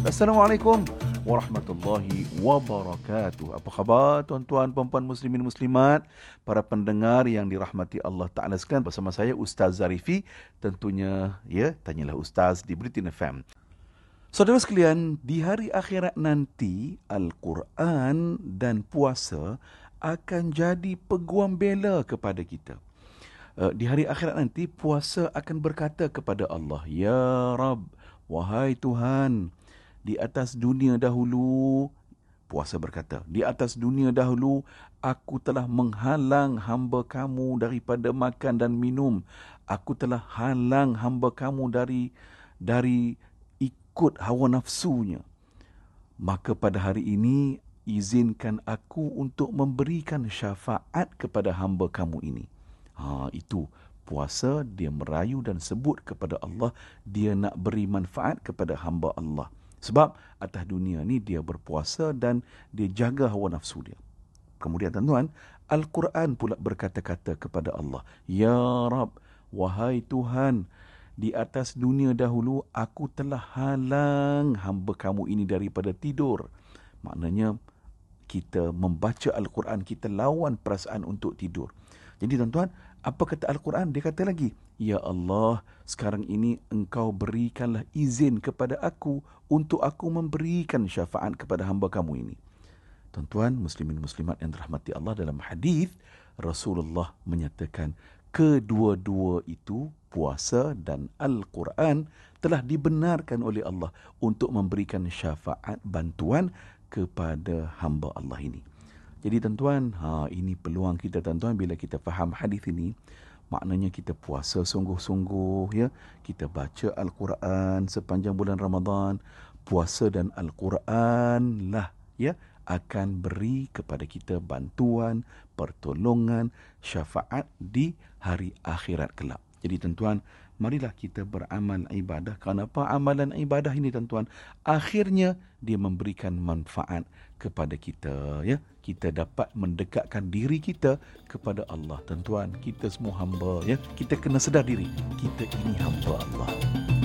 Assalamualaikum warahmatullahi wabarakatuh. Apa khabar tuan-tuan, puan-puan muslimin muslimat, para pendengar yang dirahmati Allah Taala sekalian bersama saya Ustaz Zarifi. Tentunya ya, tanyalah Ustaz di Britain FM. Saudara sekalian, di hari akhirat nanti Al-Quran dan puasa akan jadi peguam bela kepada kita. Uh, di hari akhirat nanti puasa akan berkata kepada Allah, "Ya Rab, wahai Tuhan, di atas dunia dahulu puasa berkata di atas dunia dahulu aku telah menghalang hamba kamu daripada makan dan minum. Aku telah halang hamba kamu dari dari ikut hawa nafsunya. Maka pada hari ini izinkan aku untuk memberikan syafaat kepada hamba kamu ini ha itu puasa dia merayu dan sebut kepada Allah dia nak beri manfaat kepada hamba Allah sebab atas dunia ni dia berpuasa dan dia jaga hawa nafsu dia. Kemudian tuan-tuan, Al-Quran pula berkata-kata kepada Allah, Ya Rab, wahai Tuhan, di atas dunia dahulu aku telah halang hamba kamu ini daripada tidur. Maknanya kita membaca Al-Quran, kita lawan perasaan untuk tidur. Jadi tuan-tuan, apa kata Al-Quran? Dia kata lagi, Ya Allah, sekarang ini engkau berikanlah izin kepada aku untuk aku memberikan syafaat kepada hamba kamu ini. Tuan-tuan, muslimin muslimat yang dirahmati Allah dalam hadis Rasulullah menyatakan kedua-dua itu puasa dan Al-Quran telah dibenarkan oleh Allah untuk memberikan syafaat bantuan kepada hamba Allah ini. Jadi tuan-tuan, ha, ini peluang kita tuan-tuan bila kita faham hadis ini. Maknanya kita puasa sungguh-sungguh ya. Kita baca Al-Quran sepanjang bulan Ramadan. Puasa dan Al-Quran lah ya akan beri kepada kita bantuan, pertolongan, syafaat di hari akhirat kelak. Jadi tuan-tuan, marilah kita beramal ibadah. Kenapa amalan ibadah ini tuan-tuan? Akhirnya dia memberikan manfaat kepada kita. ya Kita dapat mendekatkan diri kita kepada Allah. Tuan-tuan, kita semua hamba. ya Kita kena sedar diri. Kita ini hamba Allah.